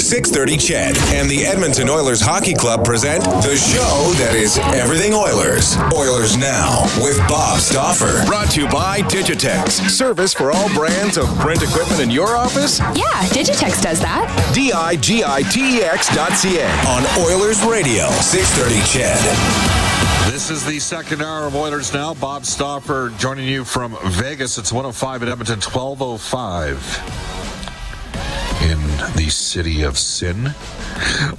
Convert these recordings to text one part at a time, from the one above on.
630 CHED and the Edmonton Oilers Hockey Club present the show that is everything Oilers. Oilers Now with Bob Stauffer. Brought to you by Digitex. Service for all brands of print equipment in your office? Yeah, Digitex does that. D-I-G-I-T-E-X dot C-A. On Oilers Radio, 630 CHED. This is the second hour of Oilers Now. Bob Stauffer joining you from Vegas. It's 105 at Edmonton, 1205 in the city of sin.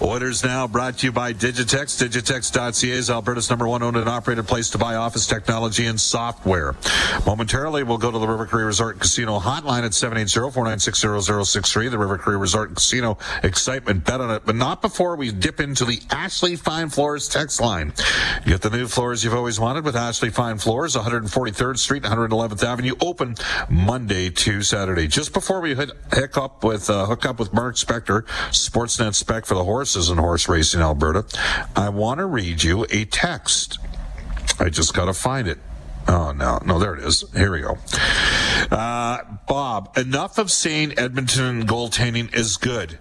Oilers Now brought to you by Digitex. Digitex.ca is Alberta's number one owned and operated place to buy office technology and software. Momentarily, we'll go to the River Cree Resort Casino hotline at 780-496-0063. The River Cree Resort Casino excitement bet on it, but not before we dip into the Ashley Fine Floors text line. Get the new floors you've always wanted with Ashley Fine Floors, 143rd Street, 111th Avenue, open Monday to Saturday. Just before we hit, hook up with uh, hook up with Mark Spector, Sportsnet Spec for the horses and horse racing Alberta, I want to read you a text. I just got to find it. Oh, no, no, there it is. Here we go. Uh, Bob, enough of saying Edmonton goaltending is good.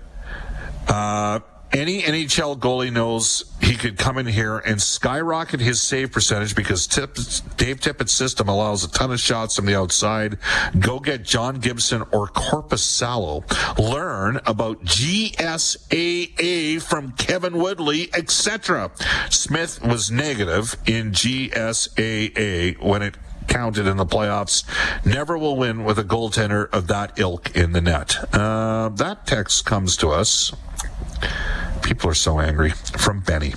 Uh, any NHL goalie knows he could come in here and skyrocket his save percentage because Tip, Dave Tippett's system allows a ton of shots from the outside. Go get John Gibson or Korpisalo. Learn about GSAA from Kevin Woodley, etc. Smith was negative in GSAA when it counted in the playoffs. Never will win with a goaltender of that ilk in the net. Uh, that text comes to us. People are so angry. From Benny.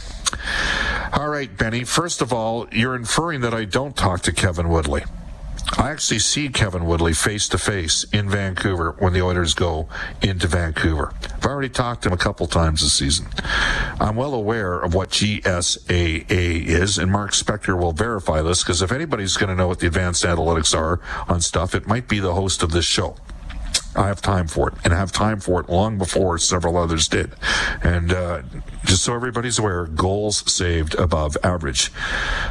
All right, Benny. First of all, you're inferring that I don't talk to Kevin Woodley. I actually see Kevin Woodley face to face in Vancouver when the Oilers go into Vancouver. I've already talked to him a couple times this season. I'm well aware of what GSAA is, and Mark Spector will verify this because if anybody's going to know what the advanced analytics are on stuff, it might be the host of this show. I have time for it, and I have time for it long before several others did. And uh, just so everybody's aware, goals saved above average.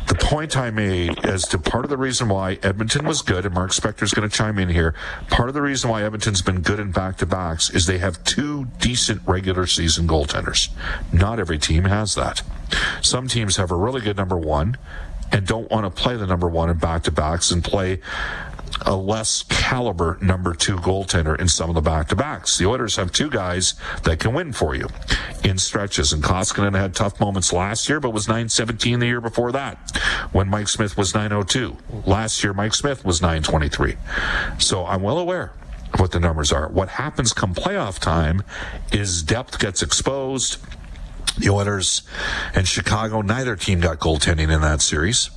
The point I made as to part of the reason why Edmonton was good, and Mark Spector's going to chime in here. Part of the reason why Edmonton's been good in back to backs is they have two decent regular season goaltenders. Not every team has that. Some teams have a really good number one and don't want to play the number one in back to backs and play a less caliber number two goaltender in some of the back to backs. The Oilers have two guys that can win for you in stretches. And Koskinen had tough moments last year, but was 917 the year before that when Mike Smith was 902. Last year, Mike Smith was 923. So I'm well aware of what the numbers are. What happens come playoff time is depth gets exposed. The Oilers and Chicago, neither team got goaltending in that series.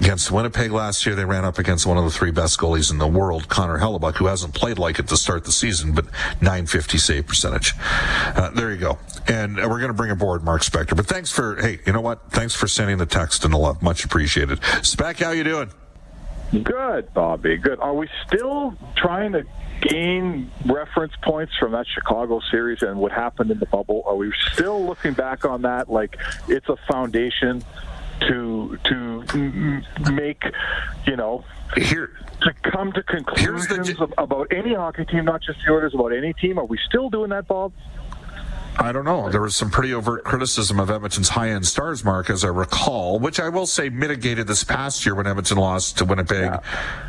Against Winnipeg last year, they ran up against one of the three best goalies in the world, Connor Hellebuyck, who hasn't played like it to start the season, but 950 save percentage. Uh, there you go. And we're going to bring aboard Mark Spector. But thanks for, hey, you know what? Thanks for sending the text and the love. Much appreciated. Spec, how you doing? Good, Bobby. Good. Are we still trying to gain reference points from that Chicago series and what happened in the bubble? Are we still looking back on that like it's a foundation to to make you know here to come to conclusions the, about any hockey team, not just the Oilers, about any team? Are we still doing that, Bob? I don't know. There was some pretty overt criticism of Edmonton's high-end stars, Mark, as I recall, which I will say mitigated this past year when Edmonton lost to Winnipeg yeah.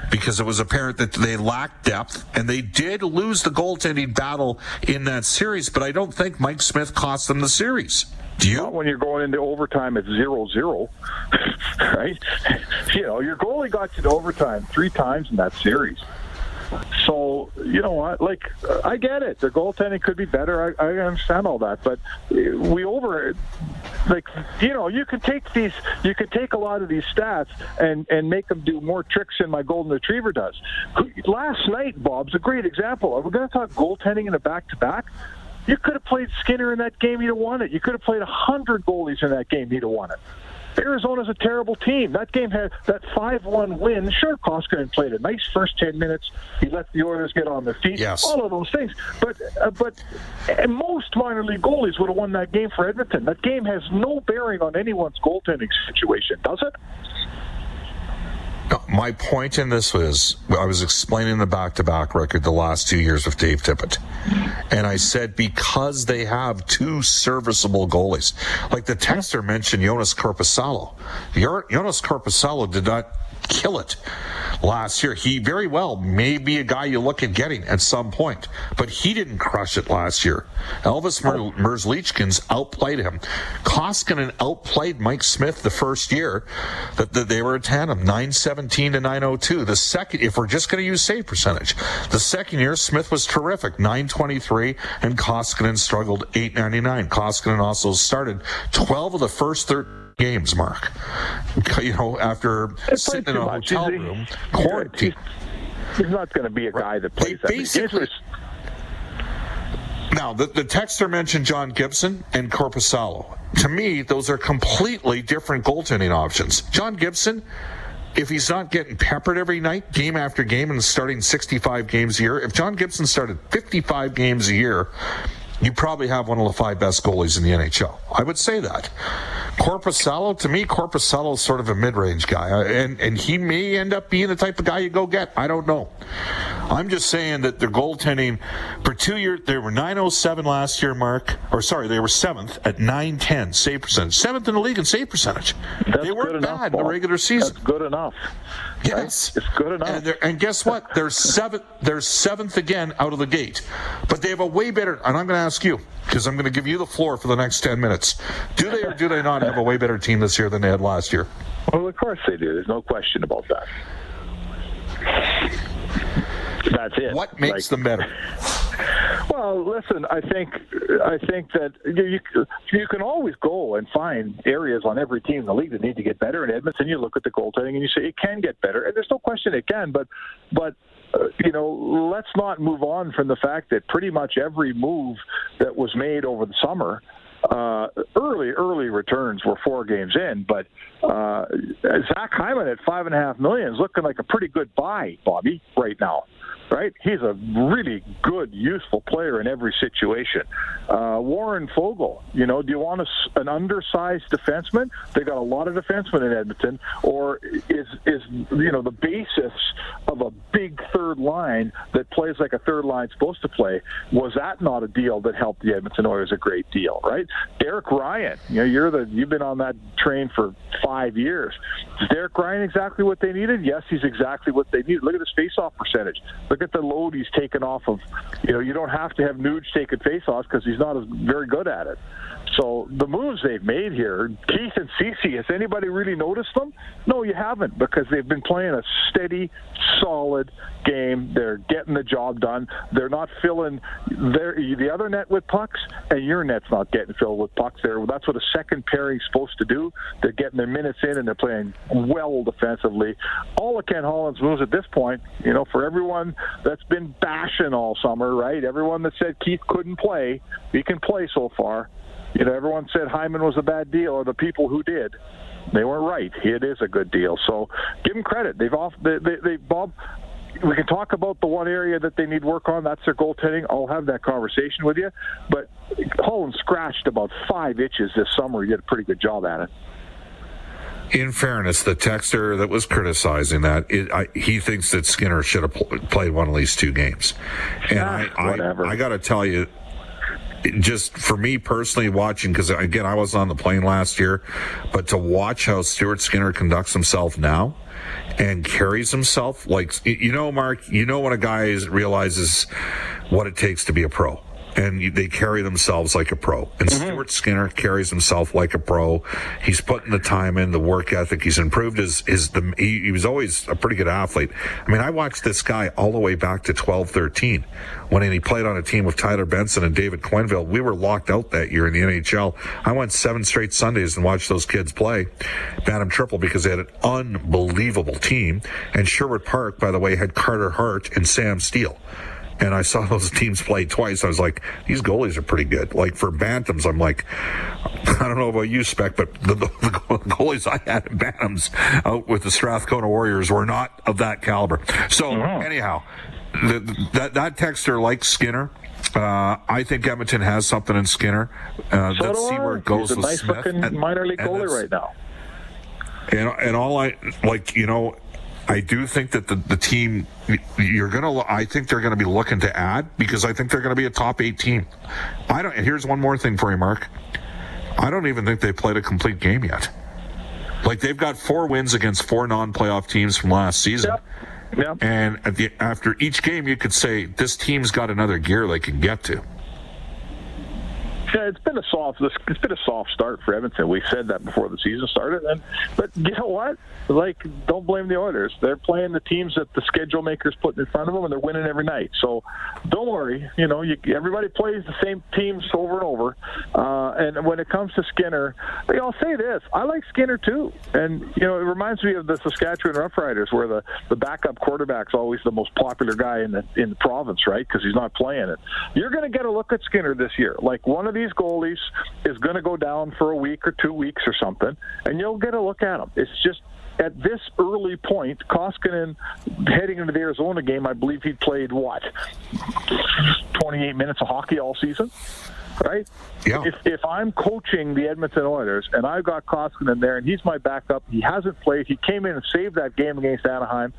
because it was apparent that they lacked depth and they did lose the goaltending battle in that series, but I don't think Mike Smith cost them the series. Do you? Not when you're going into overtime at zero zero, right? You know, your goalie got you to overtime three times in that series. So you know what? Like I get it. Their goaltending could be better. I, I understand all that, but we over like you know you can take these you can take a lot of these stats and and make them do more tricks than my golden retriever does. Last night, Bob's a great example. Are we going to talk goaltending in a back to back? You could have played Skinner in that game, he'd have won it. You could have played a 100 goalies in that game, he'd have won it. Arizona's a terrible team. That game had that 5 1 win. Sure, Koskinen played a nice first 10 minutes. He let the Oilers get on their feet. Yes. All of those things. But, uh, but most minor league goalies would have won that game for Edmonton. That game has no bearing on anyone's goaltending situation, does it? My point in this was I was explaining the back to back record the last two years with Dave Tippett. And I said because they have two serviceable goalies. Like the texter mentioned Jonas Korpisalo. Jonas Korpisalo did not kill it last year. He very well may be a guy you look at getting at some point, but he didn't crush it last year. Elvis Mer- Merzlikins outplayed him. Koskinen outplayed Mike Smith the first year that, that they were a tandem, 917 to 902. The second, if we're just going to use save percentage, the second year Smith was terrific, 923, and Koskinen struggled 899. Koskinen also started 12 of the first 13 games, Mark. You know, after sitting in a much. hotel He's- room, quarantined. He's not going to be a guy that plays games. basically- Now, the, the texter mentioned John Gibson and Korpisalo. To me, those are completely different goaltending options. John Gibson, if he's not getting peppered every night, game after game, and starting 65 games a year, if John Gibson started 55 games a year, you probably have one of the five best goalies in the NHL. I would say that. Korpisalo, to me, Korpisalo is sort of a mid-range guy, uh, and and he may end up being the type of guy you go get. I don't know. I'm just saying that their goaltending for two years they were 907 last year, Mark, or sorry, they were seventh at 910 save percentage, seventh in the league in save percentage. That's they weren't enough, bad in the regular season. That's good enough. Yes, It's good enough. And, and guess what? They're seventh. They're seventh again out of the gate, but they have a way better. And I'm going to ask you because I'm going to give you the floor for the next ten minutes. Do they or do they not have a way better team this year than they had last year? Well, of course they do. There's no question about that. That's it. What makes Like- them better? Well, listen. I think I think that you, you you can always go and find areas on every team in the league that need to get better. In Edmonton, you look at the goaltending and you say it can get better, and there's no question it can. But but uh, you know, let's not move on from the fact that pretty much every move that was made over the summer. Uh, early, early returns were four games in, but uh, Zach Hyman at five and a half million is looking like a pretty good buy, Bobby, right now right? He's a really good, useful player in every situation. Uh, Warren Foegele, you know, do you want a an undersized defenseman? They got a lot of defensemen in Edmonton, or is is you know the basis of a big third line that plays like a third line supposed to play? Was that not a deal that helped the Edmonton Oilers a great deal, right? Derek Ryan, you know, you're the you've been on that train for five years. Is Derek Ryan exactly what they needed? Yes, he's exactly what they needed. Look at his face-off percentage. Look at the load he's taken off of. You know, you don't have to have Nuge taking face-offs because he's not as very good at it. So the moves they've made here, Keith and Ceci, has anybody really noticed them? No, you haven't, because they've been playing a steady, solid game. They're getting the job done. They're not filling their the other net with pucks, and your net's not getting filled with pucks. There, that's what a second pairing's supposed to do. They're getting their minutes in, and they're playing well defensively. All of Ken Holland's moves at this point, you know, for everyone that's been bashing all summer, right? Everyone that said Keith couldn't play, he can play so far. You know, everyone said Hyman was a bad deal, or the people who did. They weren't right. It is a good deal. So give them credit. They've off. They, they, they Bob. We can talk about the one area that they need work on. That's their goaltending. I'll have that conversation with you. But Holland scratched about five itches this summer. He did a pretty good job at it. In fairness, the texter that was criticizing that, it, I, he thinks that Skinner should have pl- played one of these two games. And Ah, I, whatever. I, I got to tell you, just for me personally, watching because again, I was on the plane last year, but to watch how Stuart Skinner conducts himself now and carries himself like you know, Mark, you know when a guy realizes what it takes to be a pro. And they carry themselves like a pro. And mm-hmm. Stuart Skinner carries himself like a pro. He's putting the time in, the work ethic. He's improved his, his, the, he, he was always a pretty good athlete. I mean, I watched this guy all the way back to 12, 13 when he played on a team with Tyler Benson and David Quenneville. We were locked out that year in the NHL. I went seven straight Sundays and watched those kids play Bantam Triple because they had an unbelievable team. And Sherwood Park, by the way, had Carter Hart and Sam Steel. And I saw those teams play twice. I was like, these goalies are pretty good. Like for Bantams, I'm like, I don't know about you, Spec, but the, the, the goalies I had in Bantams out with the Strathcona Warriors were not of that caliber. So anyhow, the, that that texter likes Skinner. Uh, I think Edmonton has something in Skinner. Uh, So let's see where it goes He's a nice Smith. looking And- minor league goalie right now. and, and all I like, you know, I do think that the, the team you're gonna. I think they're gonna be looking to add because I think they're gonna be a top eight team. I don't. And here's one more thing for you, Mark. I don't even think they played a complete game yet. Like they've got four wins against four non-playoff teams from last season. Yep. Yep. And at the, after each game, you could say this team's got another gear they can get to. Yeah, it's been a soft. It's been a soft start for Edmonton. We said that before the season started, and but you know what? Like, don't blame the Oilers. They're playing the teams that the schedule makers put in front of them, and they're winning every night. So, don't worry. You know, you, everybody plays the same teams over and over. Uh, and when it comes to Skinner, like, I'll say this: I like Skinner too. And you know, it reminds me of the Saskatchewan Roughriders, where the the backup quarterback's always the most popular guy in the in the province, right? Because he's not playing it. You're going to get a look at Skinner this year. Like one of these goalies is going to go down for a week or two weeks or something, and you'll get a look at them. It's just at this early point, Koskinen heading into the Arizona game, I believe he played what 28 minutes of hockey all season, right? Yeah. If, if I'm coaching the Edmonton Oilers and I've got Koskinen there and he's my backup, he hasn't played. He came in and saved that game against Anaheim.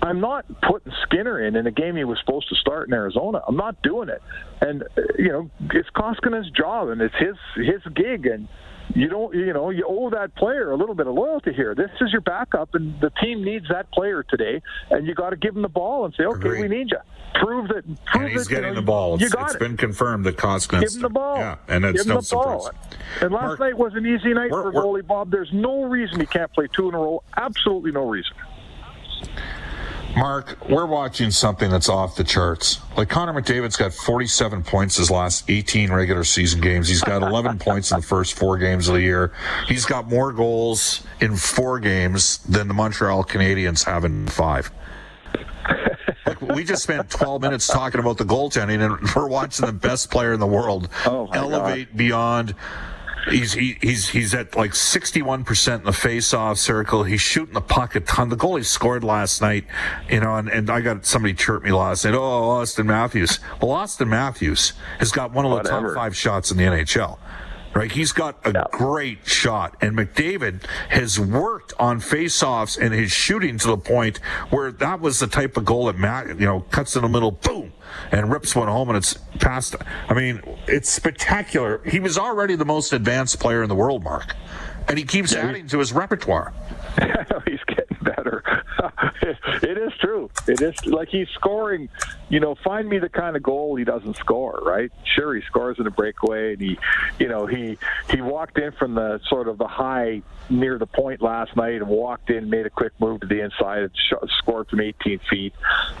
I'm not putting Skinner in in a game he was supposed to start in Arizona. I'm not doing it. And uh, you know, it's Koskinen's job and it's his his gig and you don't you know you owe that player a little bit of loyalty here. This is your backup, and the team needs that player today, and you got to give him the ball and say, okay, Agreed. we need you. Prove that. Prove And he's that, you getting know, the ball. You It's, got it's it. been confirmed that Koskinen. Give him the ball. Yeah, and it's Give him no the ball. surprise. And last Mark, night was an easy night we're- for goalie Bob. There's no reason he can't play two in a row. Absolutely no reason. Mark, we're watching something that's off the charts. Like Connor McDavid's got 47 points his last 18 regular season games. He's got 11 points in the first four games of the year. He's got more goals in four games than the Montreal Canadiens have in five. Like, we just spent 12 minutes talking about the goaltending, and we're watching the best player in the world Oh, elevate beyond. He's he, he's he's at like 61% in the face-off circle. He's shooting the puck a ton. The goalie scored last night, you know, and, and I got somebody chirp me last night. Oh, Auston Matthews. Well, Auston Matthews has got one of the Whatever. top five shots in the NHL. Right, he's got a Yeah. great shot, and McDavid has worked on face-offs and his shooting to the point where that was the type of goal that Matt, you know, cuts in the middle, boom, and rips one home, and it's past. I mean, it's spectacular. He was already the most advanced player in the world, Mark, and he keeps adding to his repertoire. he's getting better. it is true. It is like he's scoring. You know, find me the kind of goal he doesn't score. Right? Sure, he scores in a breakaway, and he, you know, he he walked in from the sort of the high near the point last night and walked in, made a quick move to the inside, and scored from 18 feet.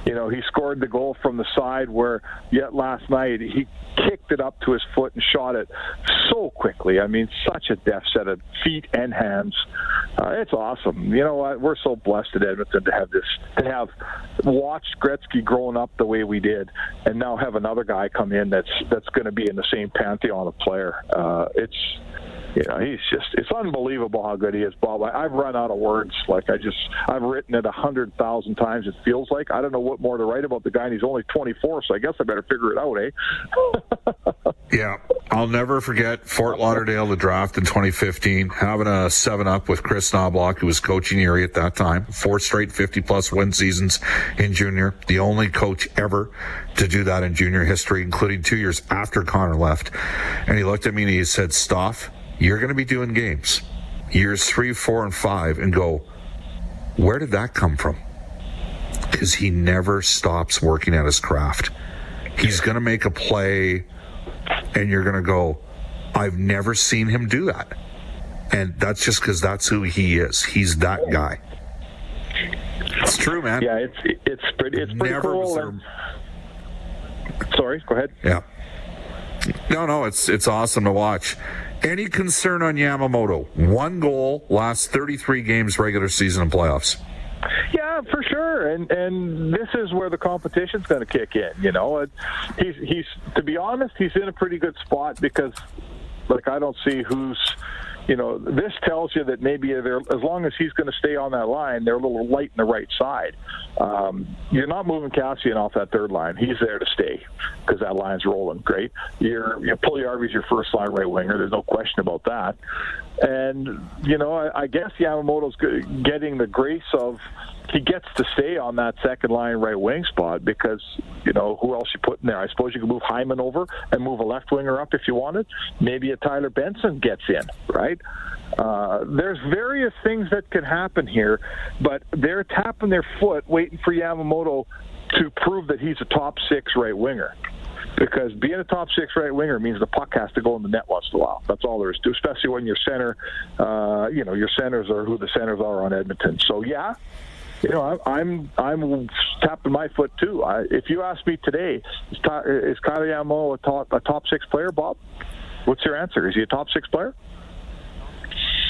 You know, he scored the goal from the side where yet last night he kicked it up to his foot and shot it so quickly. I mean, such a deft set of feet and hands. Uh, it's awesome. You know what? We're so blessed at Edmonton to have this, to have watched Gretzky growing up the way we did, and now have another guy come in that's that's going to be in the same pantheon of player. Uh, it's you know, he's just, it's unbelievable how good he is, Bob. I, I've run out of words. Like, I just, I've written it a hundred thousand times, it feels like. I don't know what more to write about the guy, and he's only 24, so I guess I better figure it out, eh? Yeah, I'll never forget Fort Lauderdale, the draft in 2015, having a seven up with Chris Knoblauch, who was coaching Erie at that time. Four straight 50 plus win seasons in junior, the only coach ever to do that in junior history, including two years after Connor left. And he looked at me and he said, Stoff, you're going to be doing games years three, four, and five, and go, where did that come from? Because he never stops working at his craft. He's going to make a play and you're going to go, I've never seen him do that. And that's just because that's who he is. He's that guy. It's true, man. Yeah, it's it's pretty it's pretty Never cool. there- Sorry, go ahead. Yeah. No, no, it's it's awesome to watch. Any concern on Yamamoto? One goal, last 33 games, regular season and playoffs. Yeah, for sure. And and this is where the competition's going to kick in. You know, he's he's to be honest, he's in a pretty good spot because, like, I don't see who's you know, this tells you that maybe they're, as long as he's going to stay on that line, they're a little light in the right side. Um, you're not moving Kassian off that third line. He's there to stay because that line's rolling great. You're, you know, Puljujarvi's your first line right winger. There's no question about that. And, you know, I, I guess Yamamoto's getting the grace of he gets to stay on that second line right wing spot because you know who else you put in there. I suppose you could move Hyman over and move a left winger up if you wanted. Maybe a Tyler Benson gets in, right? Uh, there's various things that can happen here, but they're tapping their foot, waiting for Yamamoto to prove that he's a top six right winger because being a top six right winger means the puck has to go in the net once in a while. That's all there is to, especially when your center, uh, you know, your centers are who the centers are on Edmonton. So yeah, you know, I'm I'm tapping my foot too. I, if you ask me today, is, is Kyle Yamo a top a top six player, Bob? What's your answer? Is he a top six player?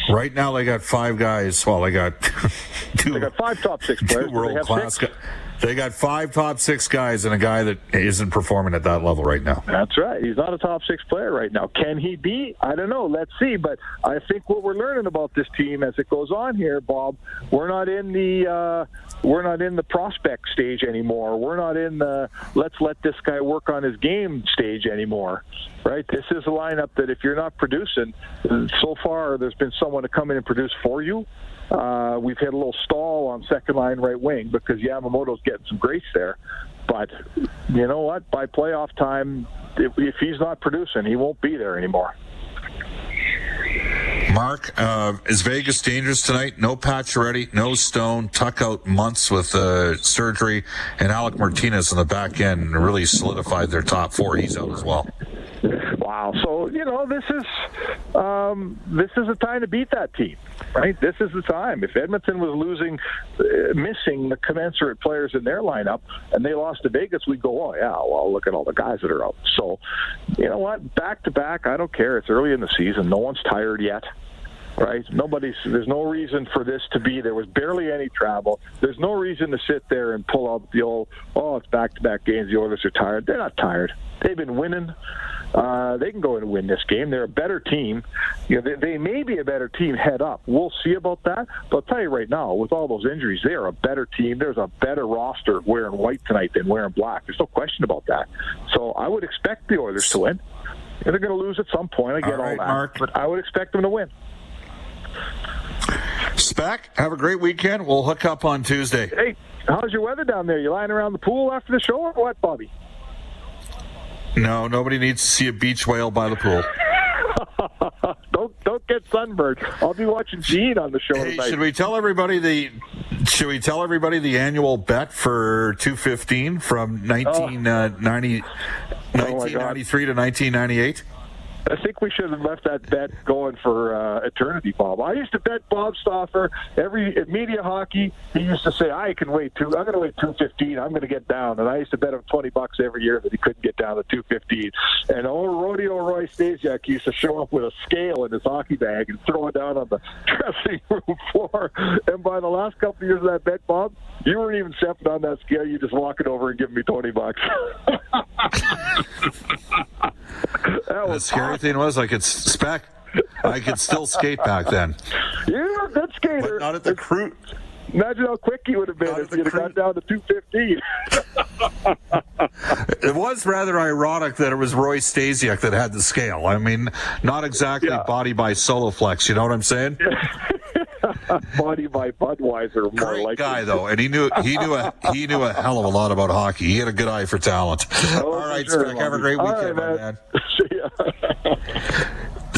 Right now, they got five guys. Well, they got two. They got five top six players. world class. Guys. They got five top six guys and a guy that isn't performing at that level right now. That's right. He's not a top six player right now. Can he be? I don't know. Let's see. But I think what we're learning about this team as it goes on here, Bob, we're not in the uh, we're not in the prospect stage anymore. We're not in the let's let this guy work on his game stage anymore. Right? This is a lineup that if you're not producing, so far there's been someone to come in and produce for you uh, we've had a little stall on second line right wing because Yamamoto's getting some grace there. But you know what? By playoff time, if, if he's not producing, he won't be there anymore. Mark, uh, is Vegas dangerous tonight? No Pacioretty, no Stone, Tuch out months with uh, surgery, and Alec Martinez on the back end really solidified their top four. He's out as well. Wow. So you know this is um, this is a time to beat that team, right? This is the time. If Edmonton was losing, uh, missing the commensurate players in their lineup, and they lost to Vegas, we'd go, oh yeah, well look at all the guys that are out. So you know what? Back to back, I don't care. It's early in the season. No one's tired yet right? Nobody's. There's no reason for this to be. There was barely any travel. There's no reason to sit there and pull out the old. Oh, it's back-to-back games. The Oilers are tired. They're not tired. They've been winning. Uh, they can go in and win this game. They're a better team. You know, they, they may be a better team head up. We'll see about that. But I'll tell you right now, with all those injuries, they are a better team. There's a better roster wearing white tonight than wearing black. There's no question about that. So I would expect the Oilers to win. And they're going to lose at some point. I get all, right, all that. Mark. But I would expect them to win. Spec, have a great weekend. We'll hook up on Tuesday. Hey, how's your weather down there? You lying around the pool after the show or what, Bobby? No, nobody needs to see a beach whale by the pool. don't don't get sunburned. I'll be watching Gene on the show hey, tonight. Should we tell everybody the should we tell everybody the annual bet for 215 from 1990, uh, oh. 1993 oh to 1998? I think we should have left that bet going for uh, eternity, Bob. I used to bet Bob Stauffer every at media hockey. He used to say, "I can wait two. I'm going to wait two fifteen. I'm going to get down." And I used to bet him twenty bucks every year that he couldn't get down to two fifteen. And old Rodeo Roy Stasiak used to show up with a scale in his hockey bag and throw it down on the dressing room floor. And by the last couple of years of that bet, Bob, you weren't even stepping on that scale. You just walking over and giving me twenty bucks. that was the scary awesome. thing was I could spec. I could still skate back then. You're a good skater. But not at the crew. Imagine how quick you would have been if you'd have got down to 215. it was rather ironic that it was Roy Stasiak that had the scale. I mean, not exactly yeah. body by Soloflex, you know what I'm saying? body by Budweiser, more Great like guy though, and he knew he knew a he knew a hell of a lot about hockey. He had a good eye for talent. Oh, All right, sure, Have a great weekend, right, man. man. See ya.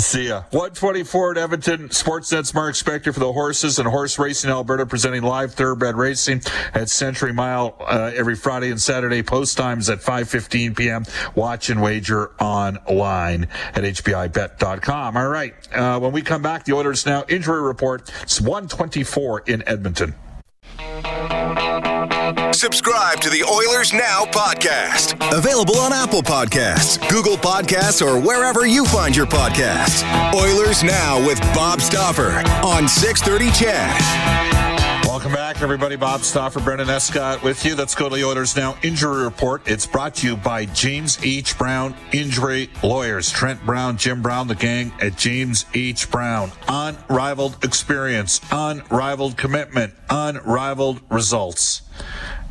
See ya. 124 at Edmonton. Sportsnet's Mark Spector for the horses and horse racing Alberta presenting live thoroughbred racing at Century Mile uh, every Friday and Saturday. Post times at 5.15 p.m. Watch and wager online at hpibet.com. All right. Uh, when we come back, the Oilers Now injury report. It's 124 in Edmonton. Subscribe to the Oilers Now podcast. Available on Apple Podcasts, Google Podcasts, or wherever you find your podcasts. Oilers Now with Bob Stauffer on 630 CHED. Welcome back, everybody. Bob Stauffer, Brendan Escott with you. Let's go to the Oilers Now Injury Report. It's brought to you by James H. Brown Injury Lawyers. Trent Brown, Jim Brown, the gang at James H. Brown. Unrivaled experience, unrivaled commitment, unrivaled results.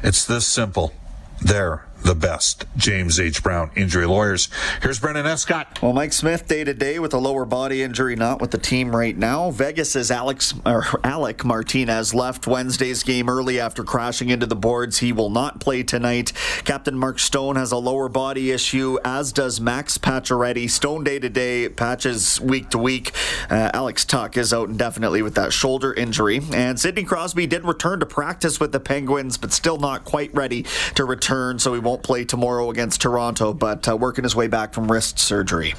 It's this simple. There the best. James H. Brown, injury lawyers. Here's Brendan Escott. Well, Mike Smith day to day with a lower body injury, not with the team right now. Vegas' Alex or Alec Martinez left Wednesday's game early after crashing into the boards. He will not play tonight. Captain Mark Stone has a lower body issue, as does Max Pacioretty. Stone day to day, patches week to week. Uh, Alex Tuch is out indefinitely with that shoulder injury. And Sidney Crosby did return to practice with the Penguins, but still not quite ready to return, so he won't play tomorrow against Toronto, but uh, working his way back from wrist surgery.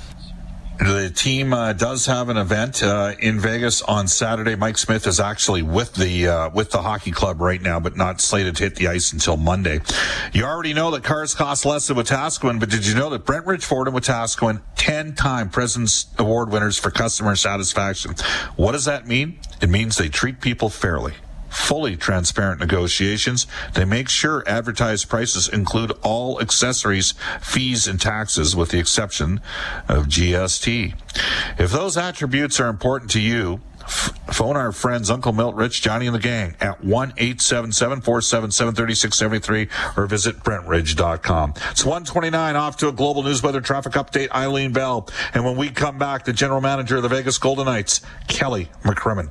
The team uh, does have an event uh, in Vegas on Saturday. Mike Smith is actually with the uh, with the hockey club right now, but not slated to hit the ice until Monday. You already know that cars cost less than Wetaskiwin, but did you know that Brentridge Ford and Wetaskiwin, ten-time President's Award winners for customer satisfaction? What does that mean? It means they treat people fairly fully transparent negotiations. They make sure advertised prices include all accessories, fees, and taxes with the exception of GST. If those attributes are important to you, phone our friends Uncle Milt, Rich, Johnny, and the gang at 1 877 477 3673 or visit Brentridge.com. It's 129 off to a global news weather traffic update, Eileen Bell. And when we come back, the general manager of the Vegas Golden Knights, Kelly McCrimmon.